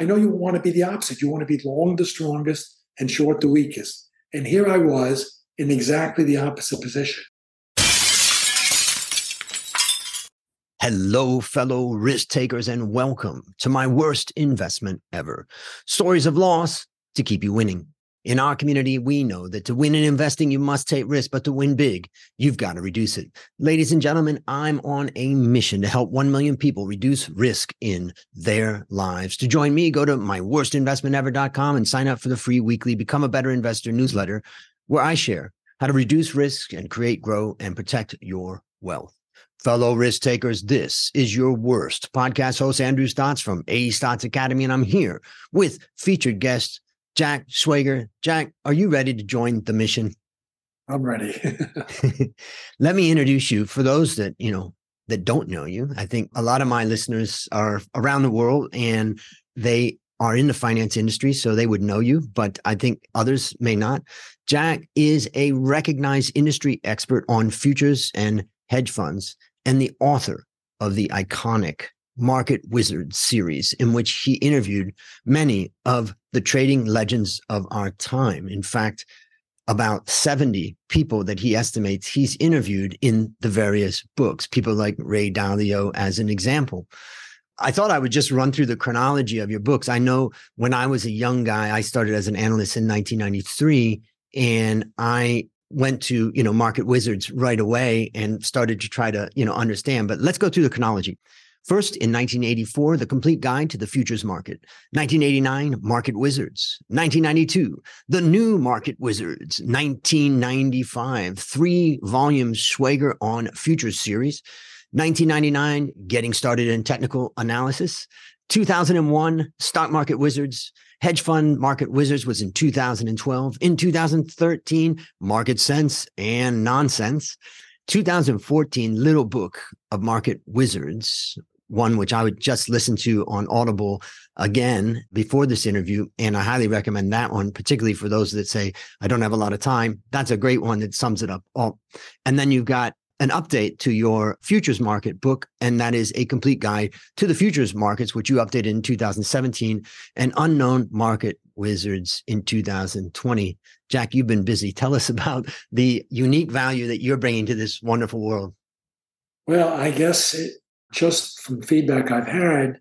I know you want to be the opposite. You want to be long the strongest and short the weakest. And here I was in exactly the opposite position. Hello, fellow risk takers, and welcome to my worst investment ever. Stories of loss to keep you winning. In our community, we know that to win in investing, you must take risk, but to win big, you've got to reduce it. Ladies and gentlemen, I'm on a mission to help 1 million people reduce risk in their lives. To join me, go to myworstinvestmentever.com and sign up for the free weekly Become a Better Investor newsletter, where I share how to reduce risk and create, grow, and protect your wealth. Fellow risk takers, this is your worst. Podcast host Andrew Stotz from A Stotz Academy, and I'm here with featured guest Jack Schwager. Jack, are you ready to join the mission? I'm ready. Let me introduce you for those that, you know, that don't know you. I think a lot of my listeners are around the world and they are in the finance industry, so they would know you, but I think others may not. Jack is a recognized industry expert on futures and hedge funds and the author of the iconic Market Wizards series, in which he interviewed many of the trading legends of our time. In fact, about 70 people that he estimates he's interviewed in the various books, people like Ray Dalio, as an example. I thought I would just run through the chronology of your books. I know when I was a young guy, I started as an analyst in 1993, and I went to you know market wizards right away and started to try to you know understand but let's go through the chronology First, in 1984, The Complete Guide to the Futures Market. 1989, Market Wizards. 1992, The New Market Wizards. 1995, three volume Schwager on Futures series. 1999, Getting Started in Technical Analysis. 2001, Stock Market Wizards. Hedge Fund Market Wizards was in 2012. In 2013, Market Sense and Nonsense. 2014 little book of market wizards one which I would just listen to on Audible again before this interview. And I highly recommend that one, particularly for those that say, I don't have a lot of time. That's a great one that sums it up all. And then you've got an update to your futures market book, and that is a complete guide to the futures markets, which you updated in 2017, and unknown market wizards in 2020. Jack, you've been busy. Tell us about the unique value that you're bringing to this wonderful world. Well, I guess it, just from feedback I've had,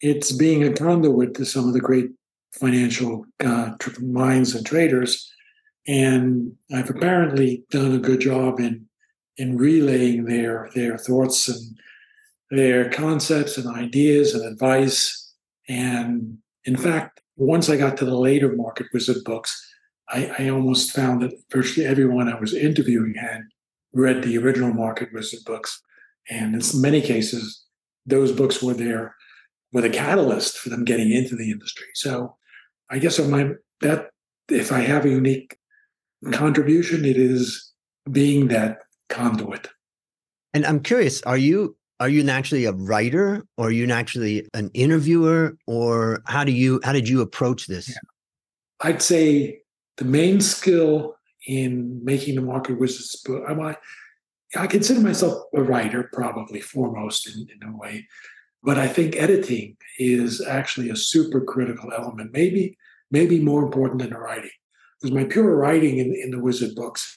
it's being a conduit to some of the great financial uh, minds and traders. And I've apparently done a good job in in relaying their their thoughts and their concepts and ideas and advice. And in fact, once I got to the later Market Wizard books, I, I almost found that virtually everyone I was interviewing had read the original Market Wizard books. And in many cases, those books were there were the catalyst for them getting into the industry. So I guess of my that if I have a unique contribution, it is being that conduit. And I'm curious, are you are you naturally a writer or are you naturally an interviewer or how do you how did you approach this? Yeah. I'd say the main skill in making the market wizards book, I, I consider myself a writer, probably foremost in, in a way, but I think editing is actually a super critical element, maybe maybe more important than the writing. Because my pure writing in, in the wizard books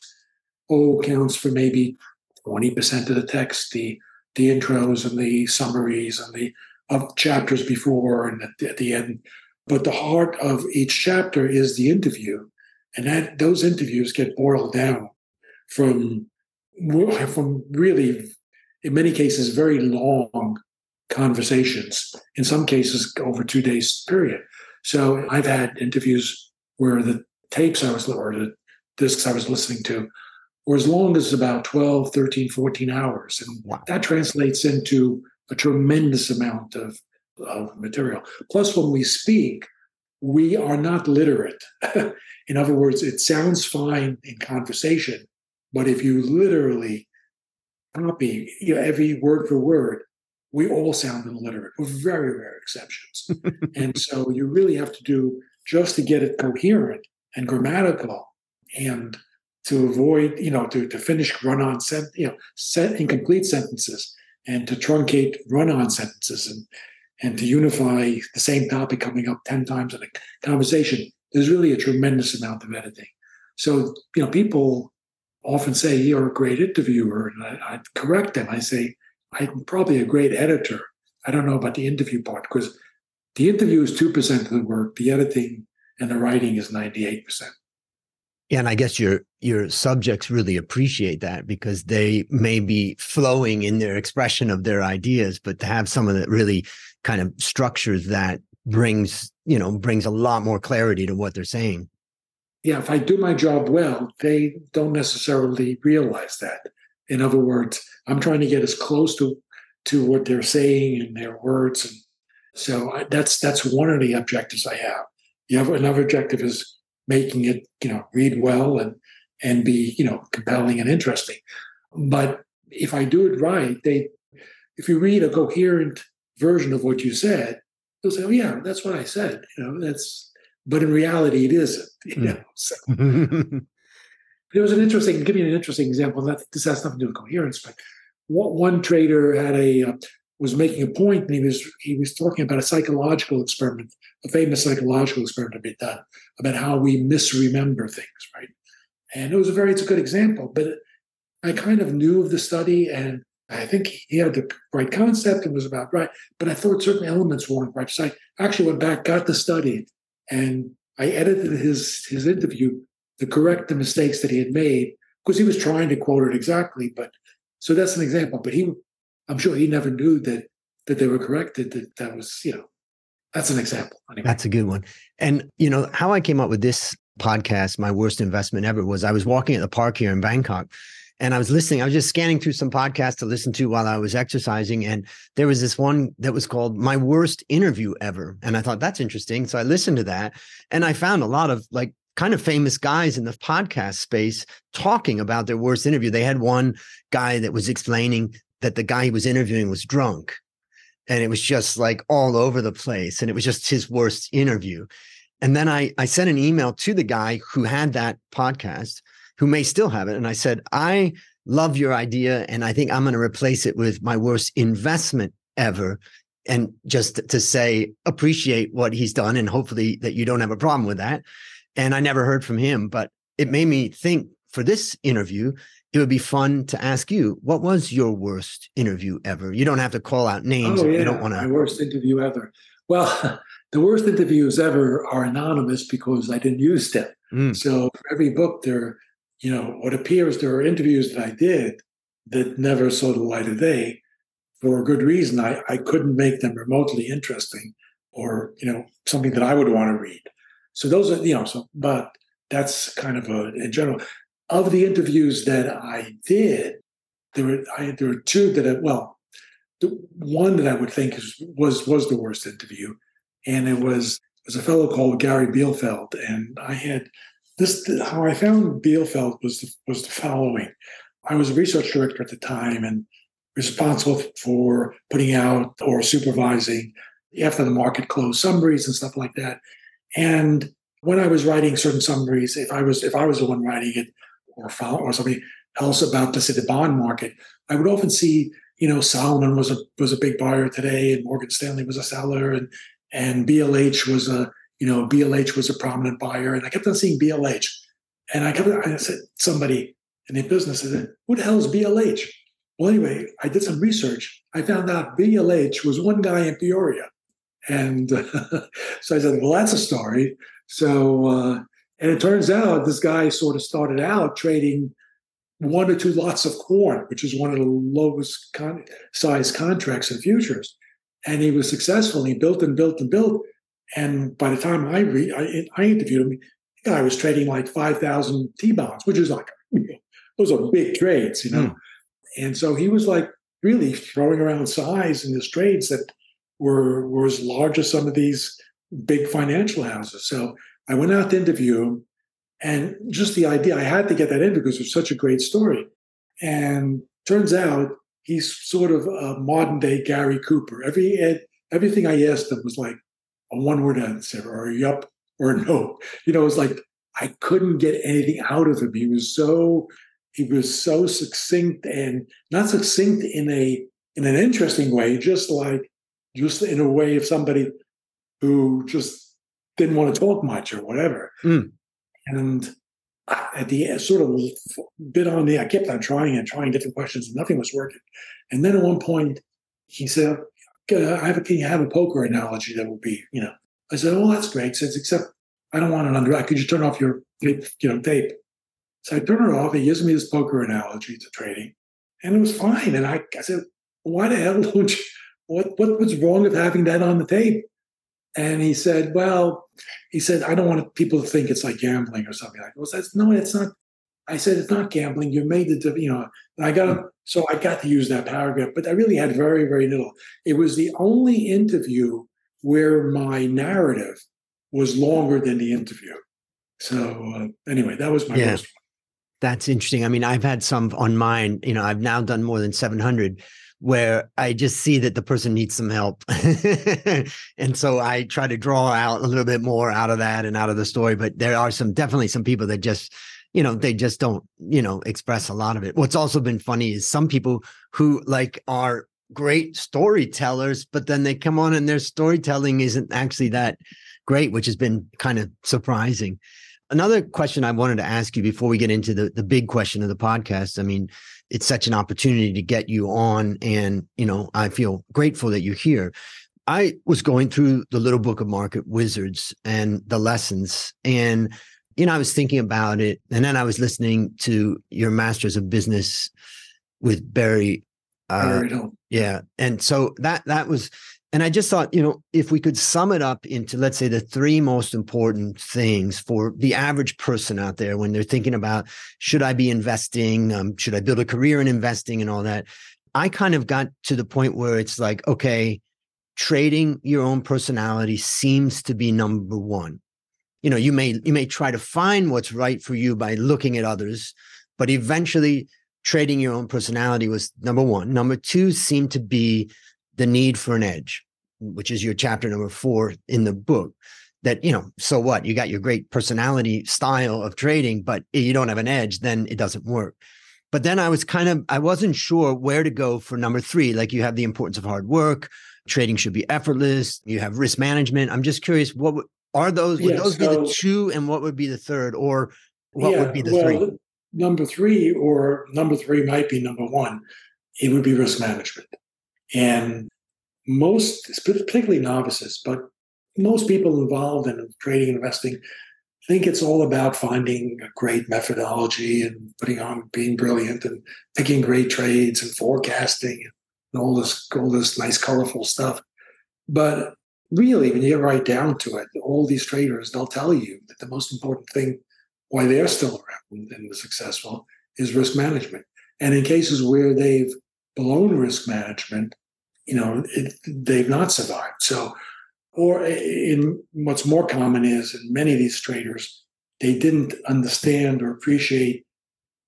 oh counts for maybe 20% of the text, the the intros and the summaries and the of chapters before and at the, at the end. But the heart of each chapter is the interview, and that those interviews get boiled down from from really, in many cases, very long conversations, in some cases over two days period. So I've had interviews where the tapes I was, or the discs I was listening to were as long as about 12, 13, 14 hours. And wow. that translates into a tremendous amount of, of material. Plus, when we speak, we are not literate. in other words, it sounds fine in conversation, but if you literally copy you know, every word for word, we all sound illiterate, with very rare exceptions. and so you really have to do just to get it coherent and grammatical and to avoid, you know, to, to finish run-on sent, you know, set incomplete sentences and to truncate run-on sentences and and to unify the same topic coming up 10 times in a conversation, there's really a tremendous amount of editing. So, you know, people often say you're a great interviewer, and I, I correct them. I say, I'm probably a great editor. I don't know about the interview part because the interview is 2% of the work, the editing and the writing is 98%. Yeah, and I guess your your subjects really appreciate that because they may be flowing in their expression of their ideas, but to have someone that really kind of structures that brings, you know, brings a lot more clarity to what they're saying. Yeah, if I do my job well, they don't necessarily realize that. In other words, I'm trying to get as close to to what they're saying in their words, and so I, that's that's one of the objectives I have. You have another objective is making it, you know, read well and and be, you know, compelling and interesting. But if I do it right, they if you read a coherent version of what you said, they'll say, "Oh yeah, that's what I said." You know, that's. But in reality, it isn't. You know, so. It was an interesting. Give me an interesting example. That this has nothing to do with coherence, but one trader had a uh, was making a point, and he was he was talking about a psychological experiment, a famous psychological experiment had done about how we misremember things, right? And it was a very it's a good example, but I kind of knew of the study, and I think he had the right concept and was about right, but I thought certain elements weren't right. So I actually went back, got the study, and I edited his his interview to correct the mistakes that he had made because he was trying to quote it exactly. But so that's an example. But he I'm sure he never knew that that they were corrected. That that was you know that's an example. Anyway. That's a good one. And you know how I came up with this podcast, my worst investment ever, was I was walking at the park here in Bangkok. And I was listening. I was just scanning through some podcasts to listen to while I was exercising. And there was this one that was called My Worst Interview Ever. And I thought that's interesting. So I listened to that and I found a lot of like kind of famous guys in the podcast space talking about their worst interview. They had one guy that was explaining that the guy he was interviewing was drunk and it was just like all over the place and it was just his worst interview and then i i sent an email to the guy who had that podcast who may still have it and i said i love your idea and i think i'm going to replace it with my worst investment ever and just to say appreciate what he's done and hopefully that you don't have a problem with that and i never heard from him but it made me think for this interview it would be fun to ask you what was your worst interview ever you don't have to call out names oh, yeah. you don't want to my worst interview ever well the worst interviews ever are anonymous because i didn't use them mm. so for every book there you know what appears there are interviews that i did that never saw the light of day for a good reason. I, I couldn't make them remotely interesting or you know something that i would want to read. So those are you know so but that's kind of a in general. Of the interviews that I did, there were I, there were two that I, well, the one that I would think is, was was the worst interview, and it was it was a fellow called Gary Bielfeldt, and I had this how I found Bielfeldt was the, was the following. I was a research director at the time and responsible for putting out or supervising after the market close summaries and stuff like that. And when I was writing certain summaries, if I was if I was the one writing it, or follow, or somebody else about to say the bond market, I would often see, you know, Salomon was a was a big buyer today, and Morgan Stanley was a seller, and and BLH was a you know BLH was a prominent buyer, and I kept on seeing BLH, and I kept I said somebody in the business said, "Who the hell is BLH?" Well, anyway, I did some research. I found out BLH was one guy in Peoria, and so I said, "Well, that's a story." So uh, and it turns out this guy sort of started out trading one or two lots of corn, which is one of the lowest con- size contracts in futures. And he was successful. He built and built and built. And by the time I re- I, I interviewed him, the guy was trading like five thousand T bonds, which is like those are big trades, you know. Mm. And so he was like really throwing around size in his trades that were were as large as some of these big financial houses. So I went out to interview him, and just the idea, I had to get that in because it's such a great story. And turns out he's sort of a modern day Gary Cooper. Every everything I asked him was like a one word answer, or a yup, or no. You know, it was like I couldn't get anything out of him. He was so he was so succinct and not succinct in a in an interesting way, just like just in a way of somebody who just didn't want to talk much or whatever. Mm. And at the end, sort of bit on the, I kept on trying and trying different questions, and nothing was working. And then at one point, he said, I have a, can you have a poker analogy that would be, you know, I said, oh, that's great. Says, except I don't want it under, could you turn off your, you know, tape? So I turn it off. He gives me this poker analogy to trading and it was fine. And I, I said, why the hell don't you, what, what was wrong with having that on the tape? And he said, well, he said, I don't want people to think it's like gambling or something like that. Says, no, it's not. I said, it's not gambling. You made the, you know, I got, so I got to use that paragraph, but I really had very, very little. It was the only interview where my narrative was longer than the interview. So uh, anyway, that was my yeah. first that's interesting. I mean, I've had some on mine, you know, I've now done more than 700 where I just see that the person needs some help. and so I try to draw out a little bit more out of that and out of the story. But there are some definitely some people that just, you know, they just don't, you know, express a lot of it. What's also been funny is some people who like are great storytellers, but then they come on and their storytelling isn't actually that great, which has been kind of surprising. Another question I wanted to ask you before we get into the, the big question of the podcast. I mean, it's such an opportunity to get you on, and you know, I feel grateful that you're here. I was going through the little book of market wizards and the lessons, and you know, I was thinking about it, and then I was listening to your Masters of Business with Barry. Uh, yeah, and so that that was and I just thought, you know, if we could sum it up into, let's say, the three most important things for the average person out there when they're thinking about should I be investing? Um, should I build a career in investing and all that? I kind of got to the point where it's like, okay, trading your own personality seems to be number one. You know, you may you may try to find what's right for you by looking at others, but eventually trading your own personality was number one. Number two seemed to be the need for an edge which is your chapter number four in the book that you know so what? You got your great personality style of trading but you don't have an edge then it doesn't work. But then i was kind of i wasn't sure where to go for number three. Like you have the importance of hard work trading should be effortless you have risk management. I'm just curious what are those would yeah, those so, be the two and what would be the third or what yeah, would be the well, three number three or number three might be number one it would be risk management and most, particularly novices, but most people involved in trading and investing think it's all about finding a great methodology and putting on being brilliant and picking great trades and forecasting and all this all this nice colorful stuff. But really, when you get right down to it, all these traders they'll tell you that the most important thing why they're still around and successful is risk management. And in cases where they've blown risk management, you know, it, they've not survived. So, or in what's more common is in many of these traders, they didn't understand or appreciate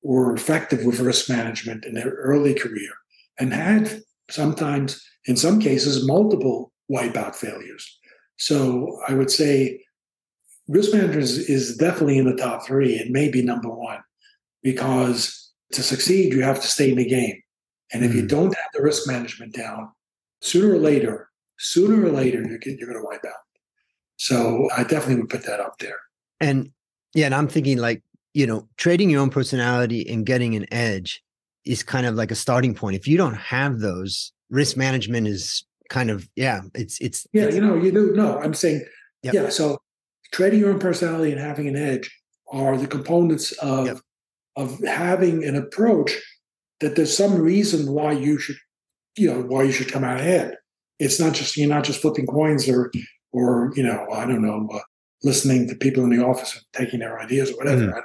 or effective with risk management in their early career and had sometimes, in some cases, multiple wipeout failures. So I would say risk management is, definitely in the top three. It may be number one because to succeed, you have to stay in the game. And if mm. you don't have the risk management down, sooner or later, sooner or later, you're, you're going to wipe out. So I definitely would put that up there. And yeah, and I'm thinking like, you know, trading your own personality and getting an edge is kind of like a starting point. If you don't have those, risk management is kind of, yeah, it's, it's, yeah, it's, you know, you do. No, I'm saying, yep. yeah. So trading your own personality and having an edge are the components of, yep. of having an approach that there's some reason why you should you know why you should come out ahead. It's not just you're not just flipping coins or or you know I don't know uh, listening to people in the office and taking their ideas or whatever. Mm.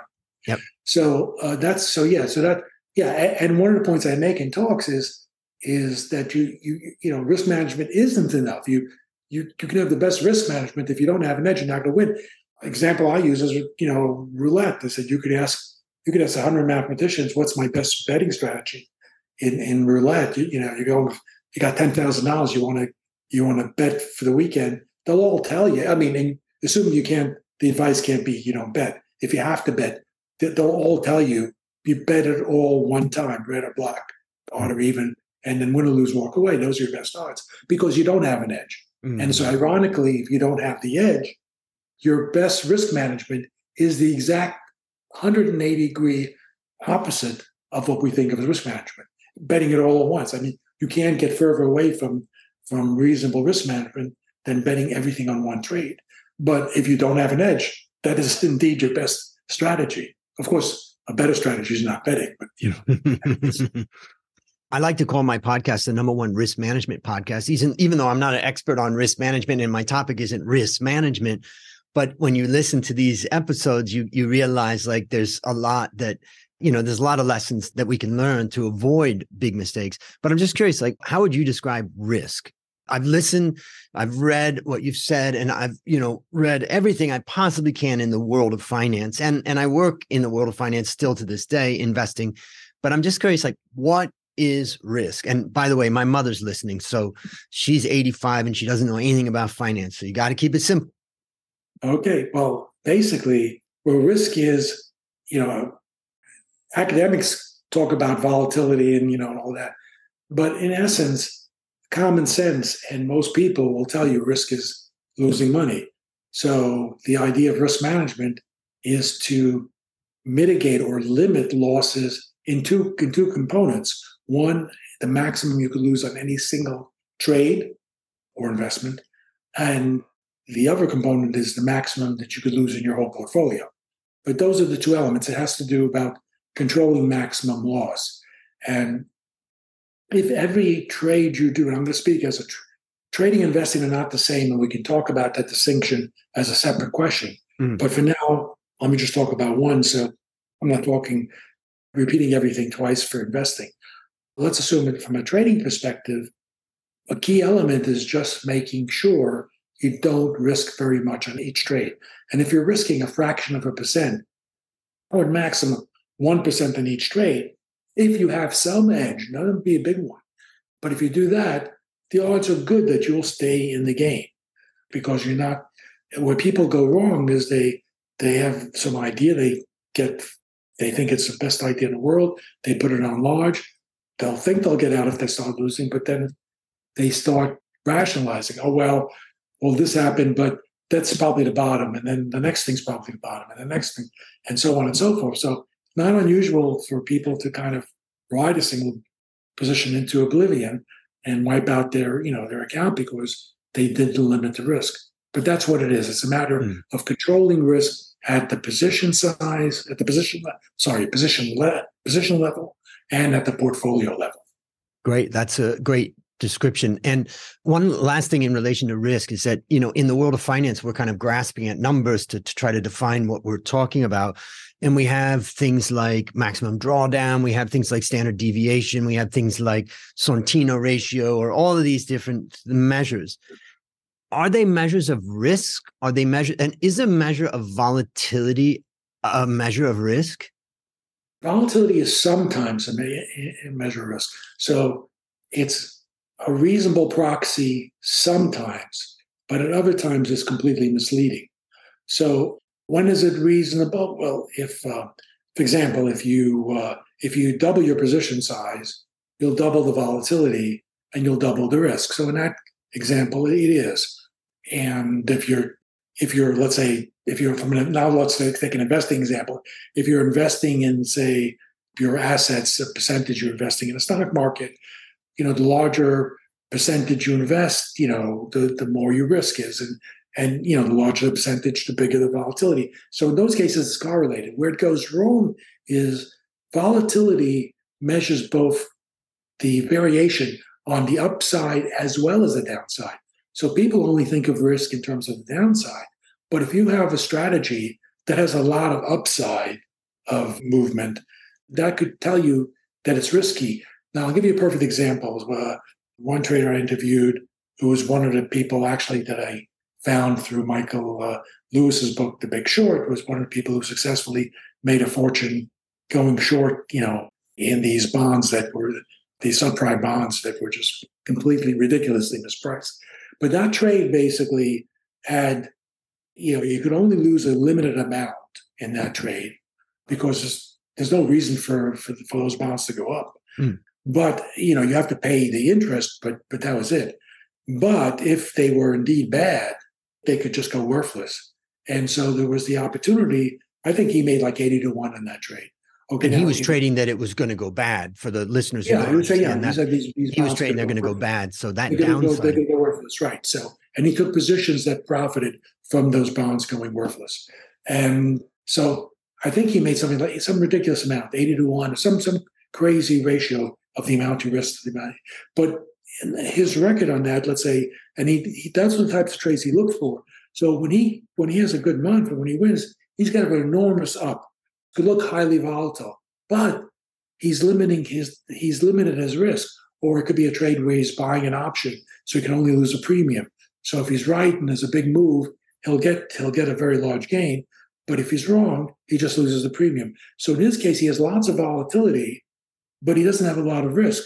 Yep. So uh, that's so yeah. So that yeah, and one of the points I make in talks is is that you you you know risk management isn't enough. You you you can have the best risk management if you don't have an edge, you're not going to win. Example I use is you know roulette. They said you could ask you could ask hundred mathematicians what's my best betting strategy, in in roulette, you, you know, you go, you got ten thousand dollars, you want to you want to bet for the weekend. They'll all tell you. I mean, assuming you can't, the advice can't be you don't bet. If you have to bet, they'll all tell you you bet it all one time, red or black, odd or even and then win or lose, walk away. Those are your best odds because you don't have an edge. Mm-hmm. And so, ironically, if you don't have the edge, your best risk management is the exact 180 degree opposite of what we think of as risk management. Betting it all at once. I mean, you can't get further away from from reasonable risk management than betting everything on one trade. But if you don't have an edge, that is indeed your best strategy. Of course, a better strategy is not betting, but you know. I like to call my podcast the number one risk management podcast. Even, even though I'm not an expert on risk management and my topic isn't risk management, but when you listen to these episodes, you you realize like there's a lot that you know there's a lot of lessons that we can learn to avoid big mistakes. But I'm just curious, like how would you describe risk? I've listened, I've read what you've said, and I've, you know, read everything I possibly can in the world of finance. And and I work in the world of finance still to this day, investing. But I'm just curious, like, what is risk? And by the way, my mother's listening. So she's 85 and she doesn't know anything about finance. So you got to keep it simple. Okay. Well, basically, well, risk is, you know, academics talk about volatility and, you know, and all that. But in essence, common sense and most people will tell you risk is losing money. So the idea of risk management is to mitigate or limit losses in two, in two components. One, the maximum you could lose on any single trade or investment. And the other component is the maximum that you could lose in your whole portfolio. But those are the two elements. It has to do about controlling maximum loss. And if every trade you do, and I'm going to speak as a tr- trading and investing are not the same, and we can talk about that distinction as a separate question. Mm. But for now, let me just talk about one. So I'm not talking repeating everything twice for investing. Let's assume that from a trading perspective, a key element is just making sure you don't risk very much on each trade. And if you're risking a fraction of a percent or maximum 1% on each trade, if you have some edge, not to be a big one, but if you do that, the odds are good that you'll stay in the game because you're not. Where people go wrong is they they have some idea they get they think it's the best idea in the world. They put it on large. They'll think they'll get out if they start losing, but then they start rationalizing. Oh well, well this happened, but that's probably the bottom, and then the next thing's probably the bottom, and the next thing, and so on and so forth. So not unusual for people to kind of ride a single position into oblivion and wipe out their, you know, their account because they didn't limit the risk. But that's what it is. It's a matter mm. of controlling risk at the position size, at the position, sorry, position le- position level, and at the portfolio level. Great. That's a great description. And one last thing in relation to risk is that, you know, in the world of finance, we're kind of grasping at numbers to, to try to define what we're talking about. And we have things like maximum drawdown, we have things like standard deviation, we have things like Sortino ratio, or all of these different measures. Are they measures of risk? Are they measure and is a measure of volatility a measure of risk? Volatility is sometimes a, measure of risk. So it's a reasonable proxy sometimes, but at other times it's completely misleading. So when is it reasonable? Well, if, uh, for example, if you uh, if you double your position size, you'll double the volatility and you'll double the risk. So in that example, it is. And if you're if you're let's say if you're from now let's take an investing example. If you're investing in say your assets, a percentage you're investing in a stock market, you know the larger percentage you invest, you know the the more your risk is, and and you know, the larger the percentage, the bigger the volatility. So in those cases, it's correlated. Where it goes wrong is volatility measures both the variation on the upside as well as the downside. So people only think of risk in terms of the downside. But if you have a strategy that has a lot of upside of movement, that could tell you that it's risky. Now, I'll give you a perfect example. Uh, one trader I interviewed, who was one of the people actually that I found through Michael uh, Lewis's book, The Big Short, was one of the people who successfully made a fortune going short, you know, in these bonds that were these subprime bonds that were just completely ridiculously mispriced. But that trade basically had, you know, you could only lose a limited amount in that trade because there's, there's no reason for, for, for those bonds to go up. Mm. but you know you have to pay the interest, but but that was it. But if they were indeed bad, they could just go worthless. And so there was the opportunity. I think he made like eighty to one in that trade. Okay, and he was trading that it was going to go bad for the listeners. Yeah, he was, yeah, that, these, these he was trading they're going to go bad. So that they're downside, go, they're go worthless, right? So, and he took positions that profited from those bonds going worthless. And so I think he made something like some ridiculous amount, 80 to 1, some some crazy ratio of the amount he risked to the amount. But his record on that, let's say, and he, he that's the types of trades he looked for. So when he when he has a good month when he wins, he's got an enormous up. Could look highly volatile, but he's limiting his he's limited his risk. Or it could be a trade where he's buying an option, so he can only lose a premium. So if he's right and there's a big move, he'll get he'll get a very large gain. But if he's wrong, he just loses the premium. So in his case, he has lots of volatility, but he doesn't have a lot of risk.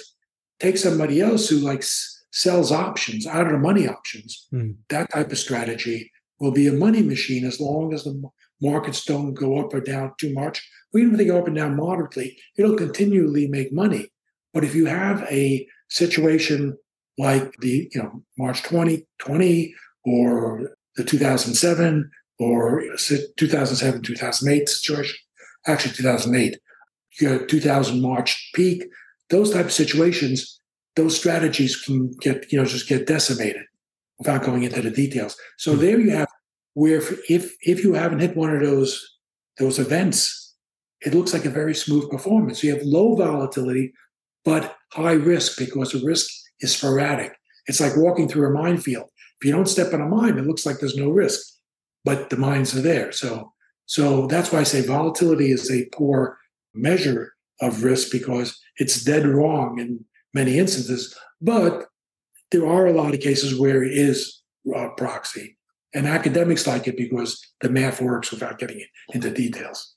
Take somebody else who likes sells options out of the money options. Mm. That type of strategy will be a money machine as long as the markets don't go up or down too much. Or even if they go up and down moderately, it'll continually make money. But if you have a situation like the you know March 2020 or the 2007 or 2007 2008 situation, actually 2008, you got 2000 March peak. Those type of situations, those strategies can get you know just get decimated without going into the details. So mm-hmm. there you have where if if you haven't hit one of those those events, it looks like a very smooth performance. You have low volatility, but high risk because the risk is sporadic. It's like walking through a minefield. If you don't step on a mine, it looks like there's no risk, but the mines are there. So so that's why I say volatility is a poor measure of risk because it's dead wrong in many instances. But there are a lot of cases where it is a proxy. And academics like it because the math works without getting into details.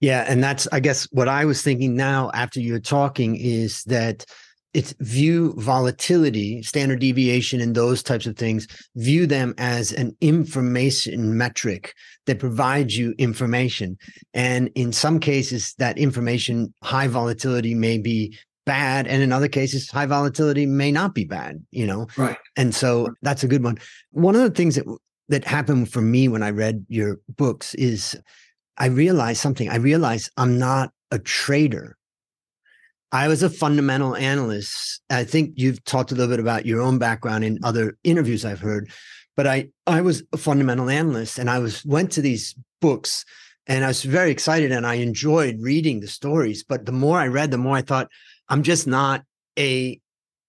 Yeah. And that's, I guess, what I was thinking now after you're talking is that it's view volatility, standard deviation, and those types of things, view them as an information metric that provides you information. And in some cases, that information, high volatility may be bad and in other cases high volatility may not be bad you know right and so that's a good one one of the things that that happened for me when i read your books is i realized something. I realized i'm not a trader. I was a fundamental analyst. I think you've talked a little bit about your own background in other interviews i've heard but i i was a fundamental analyst and i was went to these books and i was very excited and i enjoyed reading the stories but the more i read the more i thought I'm just not a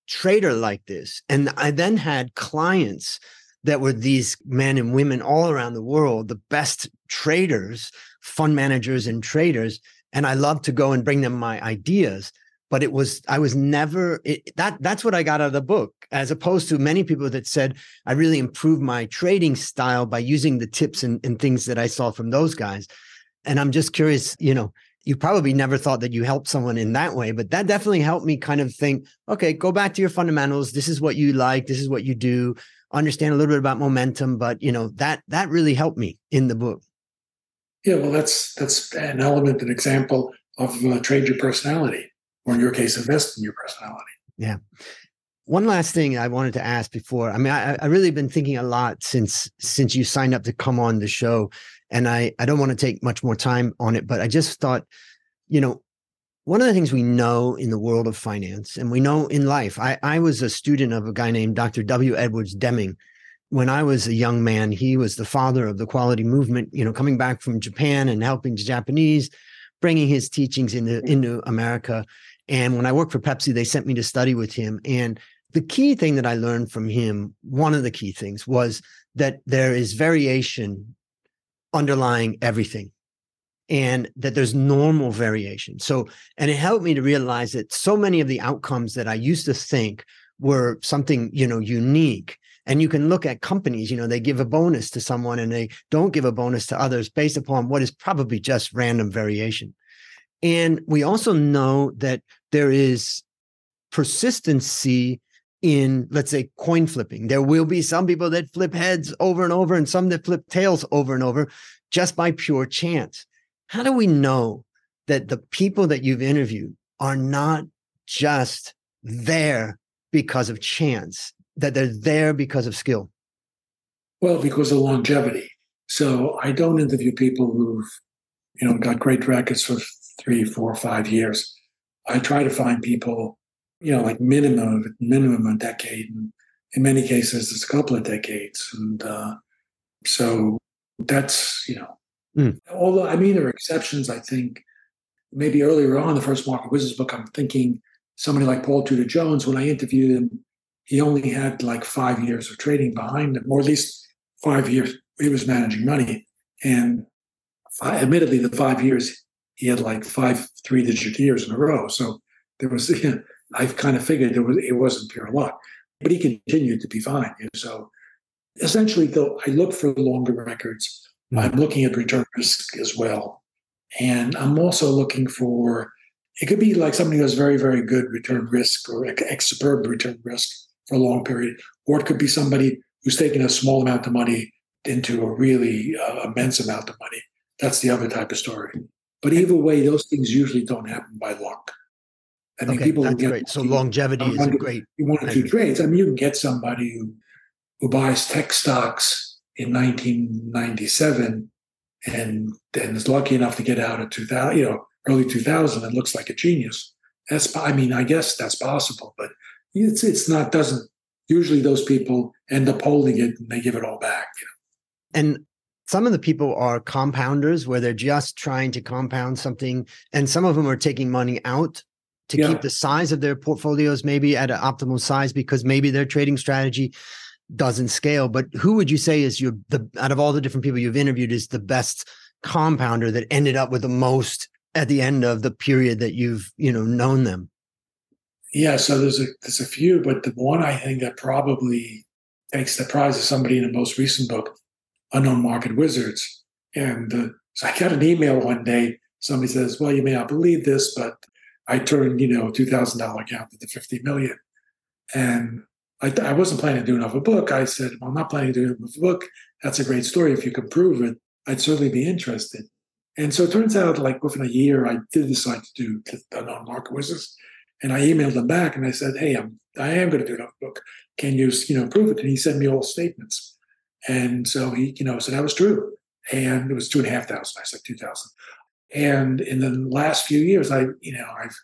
trader like this. And I then had clients that were these men and women all around the world, the best traders, fund managers, and traders. And I love to go and bring them my ideas. But it was, I was never it, that. That's what I got out of the book, as opposed to many people that said I really improved my trading style by using the tips and, and things that I saw from those guys. And I'm just curious, you know, you probably never thought that you helped someone in that way, but that definitely helped me kind of think, okay, go back to your fundamentals. This is what you like. This is what you do. Understand a little bit about momentum, but you know that that really helped me in the book. Yeah, well, that's that's an element, an example of uh, trade your personality, or in your case, invest in your personality. Yeah. One last thing I wanted to ask before. I mean, I, I really been thinking a lot since since you signed up to come on the show and I, I don't want to take much more time on it, but I just thought, you know, one of the things we know in the world of finance and we know in life, I, I was a student of a guy named Dr. W. Edwards Deming. When I was a young man, he was the father of the quality movement, you know, coming back from Japan and helping the Japanese, bringing his teachings into, hmm. into America. And when I worked for Pepsi, they sent me to study with him. And the key thing that I learned from him, one of the key things was that there is variation underlying everything and that there's normal variation. So, and it helped me to realize that so many of the outcomes that I used to think were something, you know, unique. And you can look at companies, you know, they give a bonus to someone and they don't give a bonus to others based upon what is probably just random variation. And we also know that there is persistency in let's say coin flipping there will be some people that flip heads over and over and some that flip tails over and over just by pure chance how do we know that the people that you've interviewed are not just there because of chance, that they're there because of skill? Well, because of longevity. So I don't interview people who've, you know, got great records for three, four, five years. I try to find people, you know, like minimum minimum a decade, and in many cases it's a couple of decades, and uh, so that's you know. Mm. Although I mean there are exceptions, I think maybe earlier on the first Market Wizards book, I'm thinking somebody like Paul Tudor Jones. When I interviewed him, he only had like five years of trading behind him, or at least five years he was managing money, and admittedly, the five years he had like five three digit years in a row. So there was, you know, I kind of figured it was it wasn't pure luck, but he continued to be fine. So essentially, though, I look for longer records. Mm-hmm. I'm looking at return risk as well, and I'm also looking for. It could be like somebody who has very very good return risk or ex superb return risk for a long period, or it could be somebody who's taking a small amount of money into a really uh, immense amount of money. That's the other type of story. But either way, those things usually don't happen by luck. I mean, okay, people that's get great. So longevity is a great. One or two trades. I mean, you can get somebody who who buys tech stocks in 1997 and then is lucky enough to get out at 2000, you know, early 2000 and looks like a genius. That's, I mean, I guess that's possible, but it's it's not. Doesn't usually those people end up holding it and they give it all back. You know? And some of the people are compounders where they're just trying to compound something and some of them are taking money out to yeah. keep the size of their portfolios maybe at an optimal size because maybe their trading strategy doesn't scale but who would you say is your the out of all the different people you've interviewed is the best compounder that ended up with the most at the end of the period that you've you know known them yeah so there's a there's a few but the one i think that probably takes the prize is somebody in the most recent book unknown market wizards. And uh, so I got an email one day. Somebody says, "Well, you may not believe this, but I turned you know two thousand dollar account into fifty million. And I, I, wasn't planning to do another book. I said, well, "I'm not planning to do another book. That's a great story. If you can prove it, I'd certainly be interested." And so it turns out, like within a year, I did decide to do unknown market wizards. And I emailed him back and I said, "Hey, I'm I am going to do another book. Can you you know prove it?" And he sent me all statements. And so he, you know, so that was true. And it was two and a half thousand. I said two thousand. And in the last few years, I, you know, I've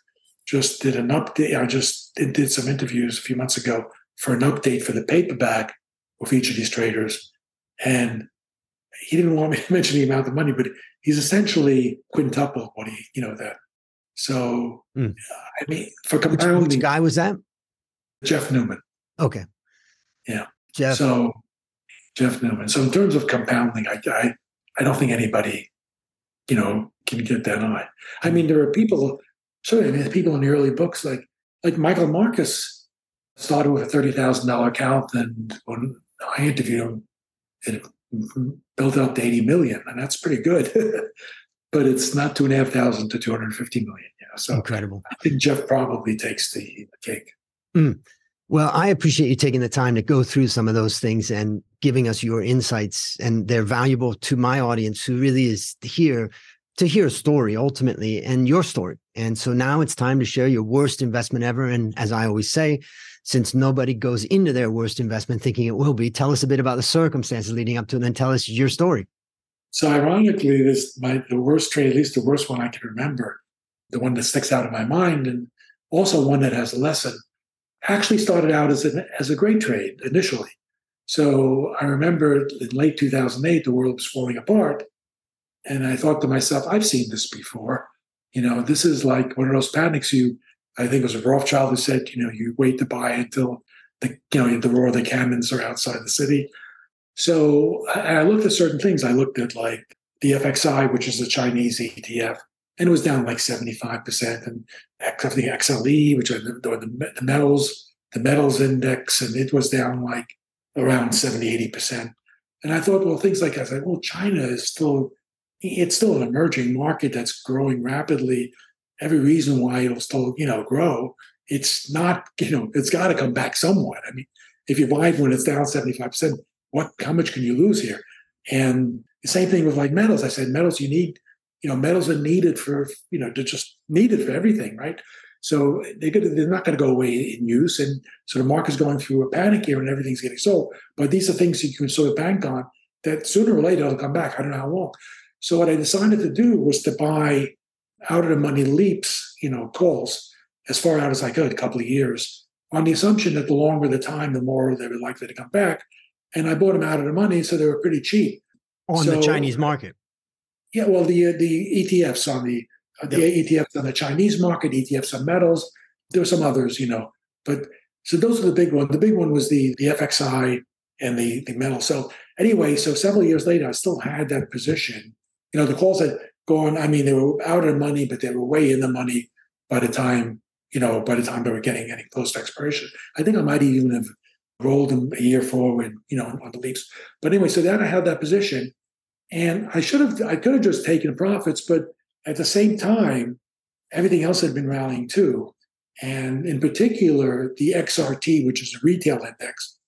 just did an update. I just did, did some interviews a few months ago for an update for the paperback with each of these traders. And he didn't want me to mention the amount of money, but he's essentially quintuple what he, you know, that. So, mm. I mean, for compounding. Which, which guy was that? Jeff Neumann. Okay. Yeah. Jeff. So Jeff Neumann. So in terms of compounding, I, I, I don't think anybody, you know, can get that high. I mean, there are people, I mean, people in the early books like like Michael Marcus started with a thirty thousand dollar account, and when I interviewed him, it built up to eighty million, and that's pretty good. but it's not two and a half thousand to two hundred fifty million. You know, so incredible. I think Jeff probably takes the, the cake. Mm. Well, I appreciate you taking the time to go through some of those things and giving us your insights. And they're valuable to my audience who really is here to hear a story ultimately and your story. And so now it's time to share your worst investment ever. And as I always say, since nobody goes into their worst investment thinking it will be, tell us a bit about the circumstances leading up to it and then tell us your story. So ironically, this my the worst trade, at least the worst one I can remember, the one that sticks out in my mind, and also one that has a lesson actually started out as, an, as a great trade initially. So I remember in late 2008, the world was falling apart. And I thought to myself, I've seen this before. You know, this is like one of those panics you, I think it was a Rothschild who said, you know, you wait to buy until the, you know, the roar of the cannons are outside the city. So I, looked at certain things. I looked at like the FXI, which is a Chinese ETF, and it was down like 75%. And the XLE, which are the, the, the metals, the metals index, and it was down like around 70, 80%. And I thought, well, things like I said, well, China is still, it's still an emerging market that's growing rapidly. Every reason why it'll still, you know, grow. It's not, you know, it's got to come back somewhat. I mean, if you buy it when it's down 75%, what, how much can you lose here? And the same thing with like metals. I said, metals, you need you know, metals are needed for, you know, to just needed for everything, right? So they're, gonna, they're not going to go away in use. And so the market's going through a panic here and everything's getting sold. But these are things that you can sort of bank on that sooner or later it'll come back. I don't know how long. So what I decided to do was to buy out of the money leaps, you know, calls as far out as I could, a couple of years, on the assumption that the longer the time, the more they were likely to come back. And I bought them out of the money, so they were pretty cheap on so, the Chinese market. Yeah, well, the the ETFs on the uh, the yep. ETFs on the Chinese market, ETFs on metals. There were some others, you know, but so those are the big ones. The big one was the the FXI and the the metal. So anyway, so several years later, I still had that position. You know, the calls had gone. I mean, they were out of money, but they were way in the money by the time you know by the time they were getting any close to expiration. I think I might even have rolled them a year forward, you know, on the leaps. But anyway, so then I had that position, and I should have I could have just taken profits, but at the same time, everything else had been rallying too. And in particular, the XRT, which is a retail index,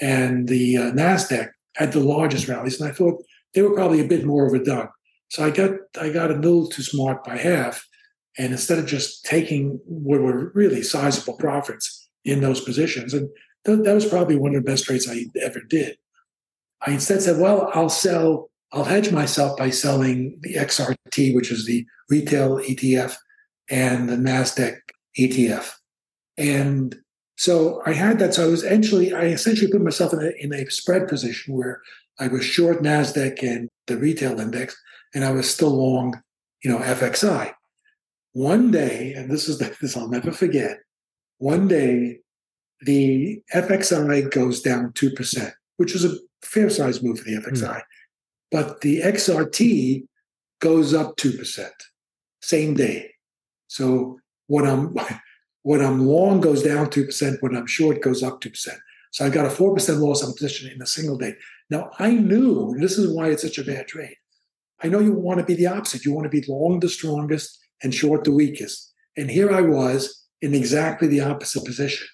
and the uh, NASDAQ had the largest rallies. And I thought they were probably a bit more dud. So I got I got a little too smart by half. And instead of just taking what were really sizable profits in those positions, and th- that was probably one of the best trades I ever did, I instead said, well, I'll sell I'll hedge myself by selling the XRT, which is the retail ETF, and the NASDAQ ETF. And so I had that. So I was essentially, I essentially put myself in a, in a spread position where I was short NASDAQ and the retail index, and I was still long, you know, FXI. One day, and this is the, this I'll never forget, one day the FXI goes down 2%, which is a fair size move for the FXI. Mm but the XRT goes up 2%, same day. So what I'm when I'm long goes down 2%, when I'm short goes up 2%. So I got a 4% loss on position in a single day. Now I knew this is why it's such a bad trade. I know you want to be the opposite. You want to be long the strongest and short the weakest. And here I was in exactly the opposite position.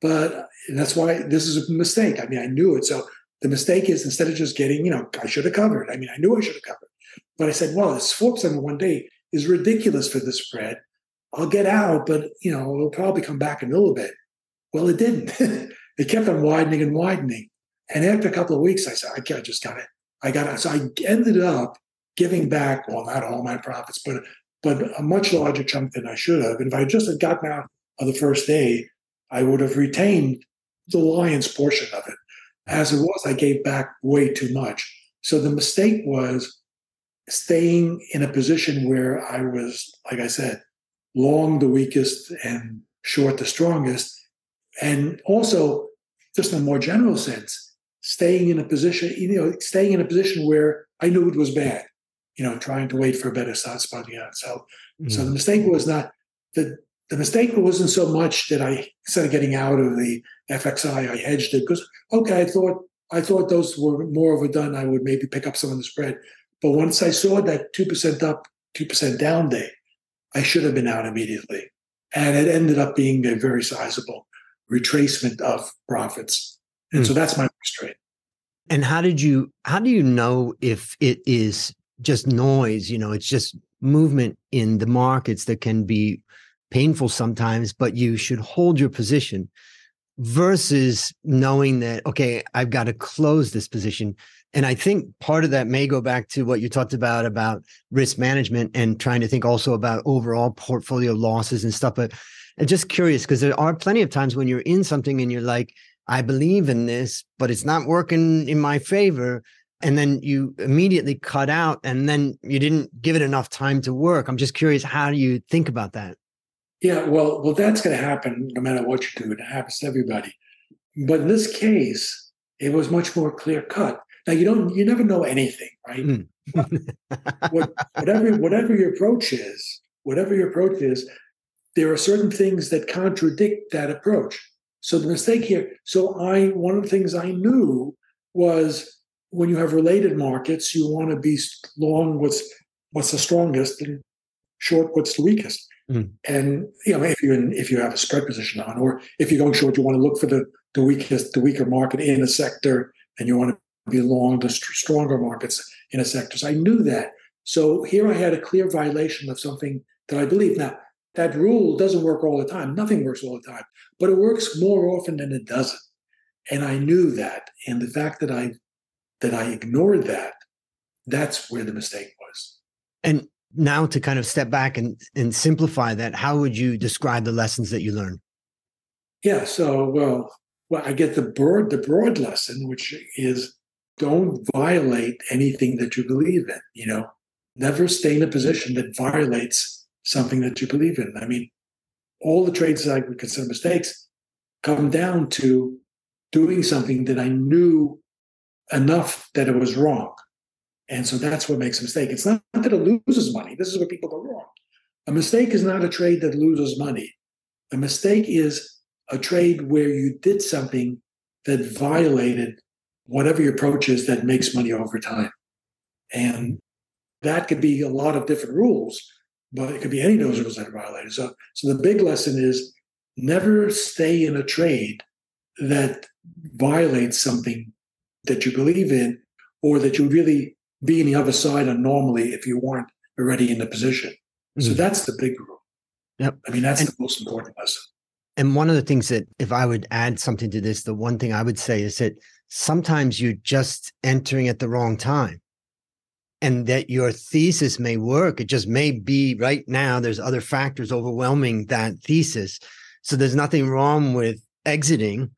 But that's why this is a mistake. I mean, I knew it. So the mistake is instead of just getting, you know, I should have covered. I mean, I knew I should have covered. But I said, well, this 4% in one day is ridiculous for the spread. I'll get out, but, you know, it'll probably come back in a little bit. Well, it didn't. it kept on widening and widening. And after a couple of weeks, I said, I just got it. I got it. So I ended up giving back, well, not all my profits, but but a much larger chunk than I should have. And if I just had gotten out on the first day, I would have retained the lion's portion of it. As it was, I gave back way too much. So the mistake was staying in a position where I was, like I said, long the weakest and short the strongest. And also, just in a more general sense, staying in a position, you know, staying in a position where I knew it was bad, you know, trying to wait for a better spot. Yeah. So, mm-hmm. so the mistake was not the the mistake wasn't so much that I instead of getting out of the FXI, I hedged it because okay, I thought I thought those were more overdone. I would maybe pick up some of the spread. But once I saw that two percent up, two percent down day, I should have been out immediately. And it ended up being a very sizable retracement of profits. And mm. so that's my first trade. And how did you how do you know if it is just noise, you know, it's just movement in the markets that can be painful sometimes, but you should hold your position versus knowing that, okay, I've got to close this position. And I think part of that may go back to what you talked about, about risk management and trying to think also about overall portfolio losses and stuff. But I'm just curious because there are plenty of times when you're in something and you're like, I believe in this, but it's not working in my favor. And then you immediately cut out and then you didn't give it enough time to work. I'm just curious, how do you think about that? Yeah, well, well, that's going to happen no matter what you do. It happens to everybody. But in this case, it was much more clear cut. Now you don't, you never know anything, right? Mm. what, whatever, whatever your approach is, whatever your approach is, there are certain things that contradict that approach. So the mistake here. So I, one of the things I knew was when you have related markets, you want to be long what's what's the strongest and short what's the weakest. Mm. And you know, if you if you have a spread position on, or if you're going short, you want to look for the the weakest, the weaker market in a sector, and you want to be long the st- stronger markets in a sector. So I knew that. So here I had a clear violation of something that I believe. Now, that rule doesn't work all the time. Nothing works all the time, but it works more often than it doesn't. And I knew that. And the fact that I that I ignored that, that's where the mistake was. And now to kind of step back and, and simplify that, how would you describe the lessons that you learned? Yeah, so well, well, I get the broad the broad lesson, which is don't violate anything that you believe in. You know, never stay in a position that violates something that you believe in. I mean, all the trades that I would consider mistakes come down to doing something that I knew enough that it was wrong. And so that's what makes a mistake. It's not that it loses money. This is where people go wrong. A mistake is not a trade that loses money. A mistake is a trade where you did something that violated whatever your approach is that makes money over time. And that could be a lot of different rules, but it could be any of those rules that are violated. So, so the big lesson is never stay in a trade that violates something that you believe in or that you really be in the other side on normally if you weren't already in the position. Mm-hmm. So that's the big rule. Yep. I mean, that's and, the most important lesson. And one of the things that, if I would add something to this, the one thing I would say is that sometimes you're just entering at the wrong time and that your thesis may work. It just may be right now, there's other factors overwhelming that thesis. So there's nothing wrong with exiting.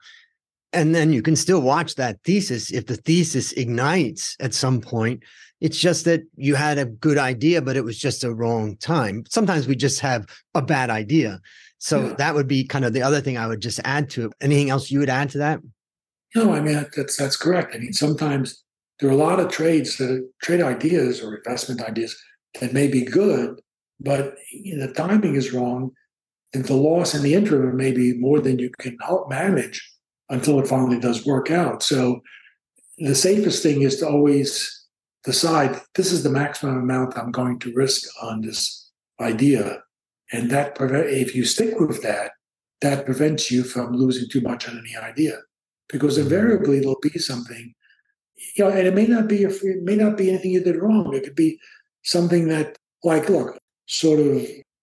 And then you can still watch that thesis if the thesis ignites at some point. It's just that you had a good idea, but it was just a wrong time. Sometimes we just have a bad idea. So yeah. that would be kind of the other thing I would just add to it. Anything else you would add to that? No, I mean that's that's correct. I mean sometimes there are a lot of trades that trade ideas or investment ideas that may be good, but you know, the timing is wrong. And the loss in the interim may be more than you can help manage until it finally does work out. So the safest thing is to always decide this is the maximum amount I'm going to risk on this idea and that if you stick with that, that prevents you from losing too much on any idea, because invariably there'll be something, you know, and it may not be a, it may not be anything you did wrong. It could be something that, like, look, sort of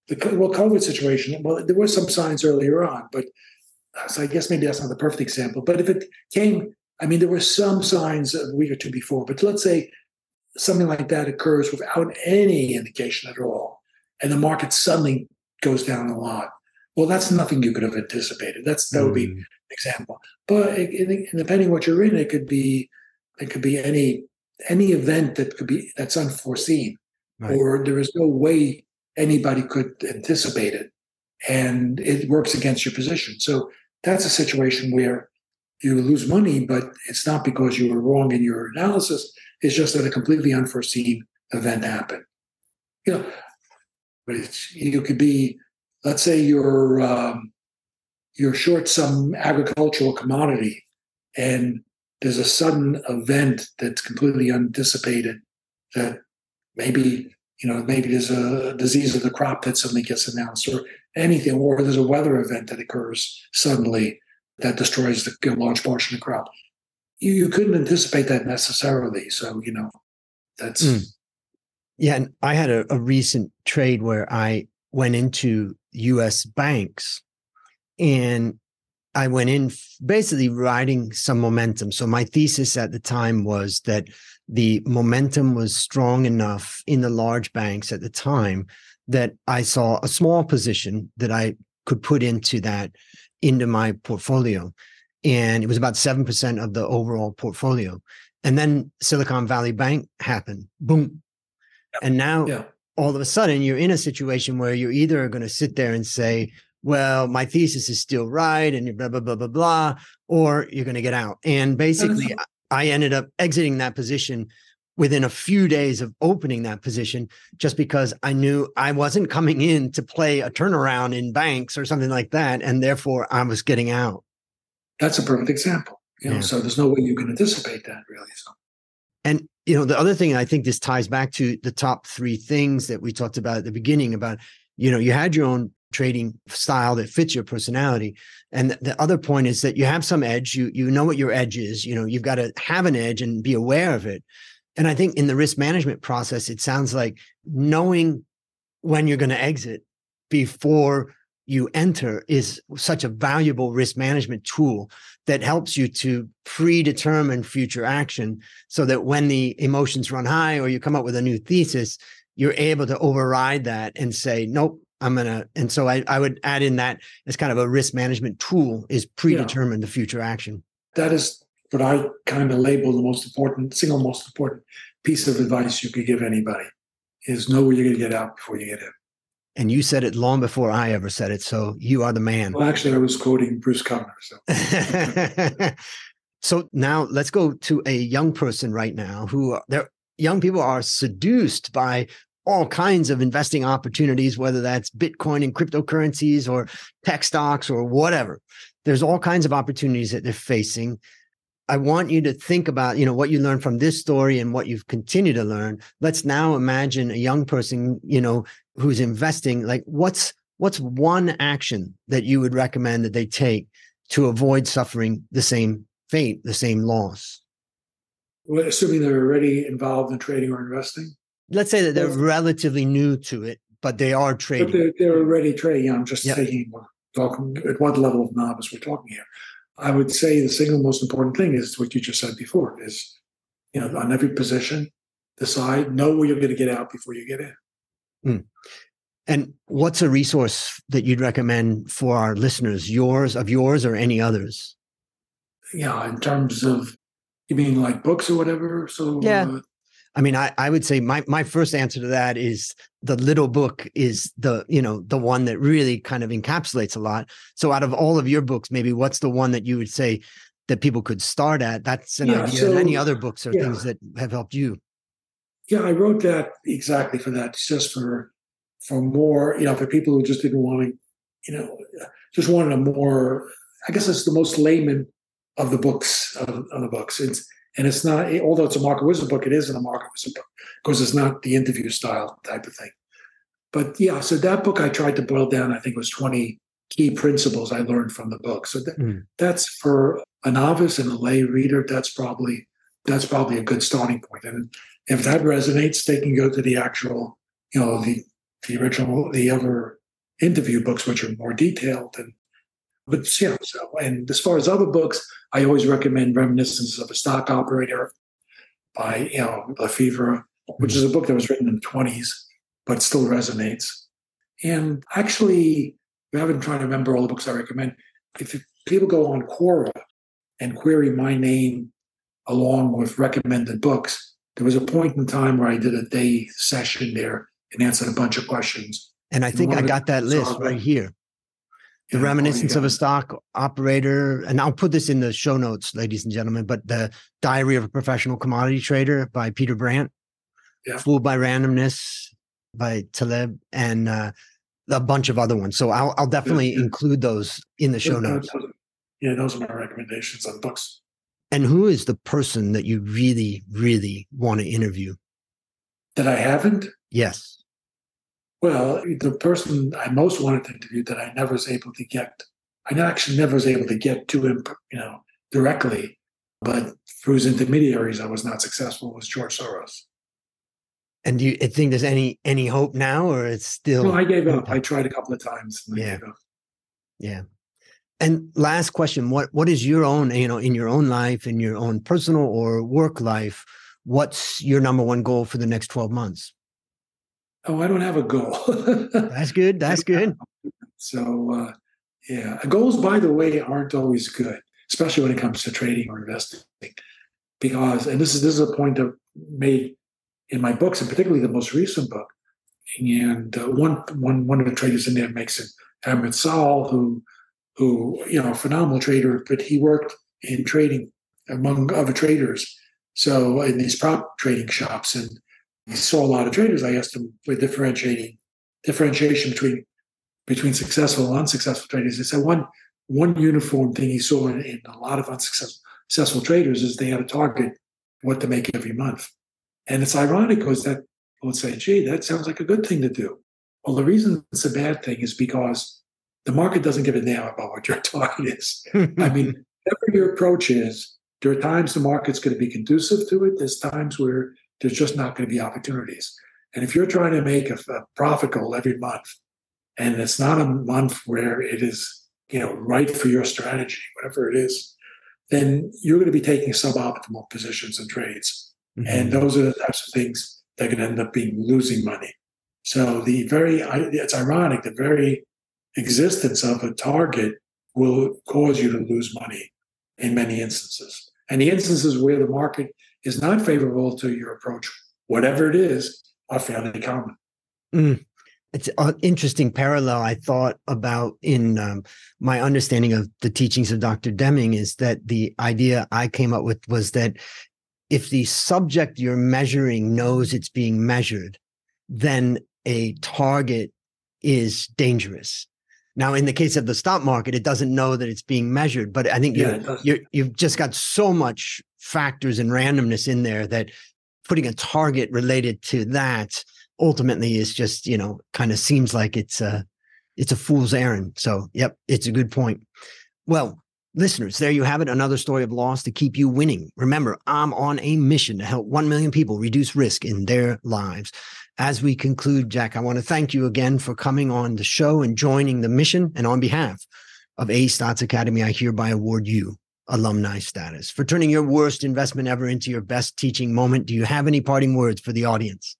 the well, COVID situation. Well, there were some signs earlier on, but so I guess maybe that's not the perfect example. But if it came, I mean, there were some signs a week or two before. But let's say something like that occurs without any indication at all and the market suddenly goes down a lot. Well, that's nothing you could have anticipated. That's that would be mm. an example. But it, it, depending what you're in, it could be it could be any any event that could be that's unforeseen, right. or there is no way anybody could anticipate it, and it works against your position. So that's a situation where you lose money, but it's not because you were wrong in your analysis. It's just that a completely unforeseen event happened. You know, but it's you could be, let's say you're um, you're short some agricultural commodity, and there's a sudden event that's completely unanticipated that maybe you know maybe there's a disease of the crop that suddenly gets announced or anything or there's a weather event that occurs suddenly that destroys the large portion of the crop you, you couldn't anticipate that necessarily so you know that's mm. Yeah, and I had a, a recent trade where I went into U.S. banks, and I went in basically riding some momentum. So my thesis at the time was that the momentum was strong enough in the large banks at the time that I saw a small position that I could put into that into my portfolio. And it was about 7% of the overall portfolio. And then Silicon Valley Bank happened. Boom. And now yeah. all of a sudden you're in a situation where you're either going to sit there and say, well, my thesis is still right and blah, blah, blah, blah, blah, or you're going to get out. And basically, I ended up exiting that position within a few days of opening that position just because I knew I wasn't coming in to play a turnaround in banks or something like that. And therefore, I was getting out. That's a perfect example. You know, yeah. so there's no way you can anticipate that really. So. And you know, the other thing I think this ties back to the top three things that we talked about at the beginning about, you know, you had your own trading style that fits your personality. And the other point is that you have some edge. You you know what your edge is. You know, you've got to have an edge and be aware of it. And I think in the risk management process, it sounds like knowing when you're going to exit before you enter is such a valuable risk management tool that helps you to predetermine future action so that when the emotions run high or you come up with a new thesis, you're able to override that and say, nope, I'm gonna. And so I, I would add in that as kind of a risk management tool is predetermine yeah. the future action. That is what I kind of label the most important, single most important piece of advice you could give anybody is know where you're going to get out before you get in. And you said it long before I ever said it. So you are the man. Well, actually, I was quoting Bruce Kovner. So. so now let's go to a young person right now who they're young people are seduced by all kinds of investing opportunities, whether that's Bitcoin and cryptocurrencies or tech stocks or whatever. There's all kinds of opportunities that they're facing. I want you to think about, you know, what you learned from this story and what you've continued to learn. Let's now imagine a young person, you know, who's investing. Like, what's what's one action that you would recommend that they take to avoid suffering the same fate, the same loss? Well, assuming they're already involved in trading or investing. Let's say that they're relatively new to it, but they are trading. They're, they're, already trading. I'm just yep. taking talking at what level of novice we're talking here. I would say the single most important thing is what you just said before is, you know, on every position, decide, know where you're going to get out before you get in. Mm. And what's a resource that you'd recommend for our listeners, yours, of yours, or any others? Yeah, in terms of, you mean like books or whatever? So, yeah. Uh, I mean, I, I would say my my first answer to that is the little book is the you know the one that really kind of encapsulates a lot. So out of all of your books, maybe what's the one that you would say that people could start at? That's an yeah, idea. So, and any other books or yeah. things that have helped you? Yeah, I wrote that exactly for that. It's just for for more, you know, for people who just didn't want to, you know, just wanted a more. I guess it's the most layman of the books of, of the books. It's and it's not, although it's a Market Wizards book, it isn't a Market Wizards book because it's not the interview style type of thing. But yeah, so that book I tried to boil down, I think it was 20 key principles I learned from the book. So that, mm. that's for a novice and a lay reader, that's probably that's probably a good starting point. And if that resonates, they can go to the actual, you know, the the original, the other interview books, which are more detailed and but yeah, so and as far as other books, I always recommend Reminiscences of a Stock Operator by you know Lefevre, which is a book that was written in the 20s, but still resonates. And actually, rather than trying to remember all the books I recommend, if people go on Quora and query my name along with recommended books, there was a point in time where I did a day session there and answered a bunch of questions. And I think and I got that list right here the yeah, reminiscence of a stock operator and i'll put this in the show notes ladies and gentlemen but the diary of a professional commodity trader by peter brandt yeah. fooled by randomness by taleb and uh, a bunch of other ones. So i'll, I'll definitely yeah, include those in the show notes. yeah those are my recommendations on books. And who is the person that you really really want to interview? That i haven't? Yes well, the person I most wanted to interview that I never was able to get, I actually never was able to get to him, you know, directly, but through his intermediaries, I was not successful. Was George Soros. And do you think there's any any hope now, or it's still? No, I gave up. I tried a couple of times. yeah. Yeah. And last question: What what is your own, you know, in your own life, in your own personal or work life? What's your number one goal for the next twelve months? Oh, I don't have a goal. That's good. That's good. So, uh, yeah, goals, by the way, aren't always good, especially when it comes to trading or investing, because and this is this is a point I've made in my books, and particularly the most recent book. And uh, one one one of the traders in there makes it Amrit Sall, who who you know phenomenal trader, but he worked in trading among other traders. So in these prop trading shops and he saw a lot of traders. I asked him for differentiating differentiation between between successful and unsuccessful traders. He said one one uniform thing he saw in, in a lot of unsuccessful traders is they had a target what to make every month. And it's ironic because that will say, gee, that sounds like a good thing to do. Well, the reason it's a bad thing is because the market doesn't give a damn about what your target is. I mean, whatever your approach is, there are times the market's going to be conducive to it. There's times where there's just not going to be opportunities. And if you're trying to make a, a profit goal every month and it's not a month where it is, you know, right for your strategy, whatever it is, then you're going to be taking suboptimal positions and trades. Mm-hmm. And those are the types of things that can end up being losing money. So the very, it's ironic, the very existence of a target will cause you to lose money in many instances. And the instances where the market is not favorable to your approach, whatever it is, are fairly common. Mm. It's an interesting parallel I thought about in um, my understanding of the teachings of Dr. Deming is that the idea I came up with was that if the subject you're measuring knows it's being measured, then a target is dangerous. Now, in the case of the stock market, it doesn't know that it's being measured, but I think yeah, you you've just got so much factors and randomness in there that putting a target related to that ultimately is just you know kind of seems like it's a it's a fool's errand. So, yep, it's a good point. Well, Listeners, there you have it. Another story of loss to keep you winning. Remember, I'm on a mission to help 1 million people reduce risk in their lives. As we conclude, Jack, I want to thank you again for coming on the show and joining the mission. And on behalf of A Stotz Academy, I hereby award you alumni status for turning your worst investment ever into your best teaching moment. Do you have any parting words for the audience?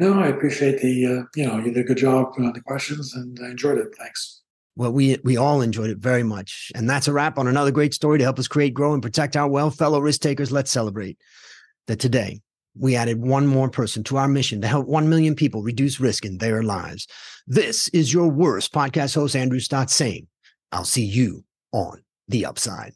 No, I appreciate the, uh, you know, you did a good job on the questions and I enjoyed it. Thanks. Well, we we all enjoyed it very much. And that's a wrap on another great story to help us create, grow, and protect our wealth. Fellow risk takers, let's celebrate that today we added one more person to our mission to help 1 million people reduce risk in their lives. This is your worst podcast host, Andrew Stotz, saying, I'll see you on the upside.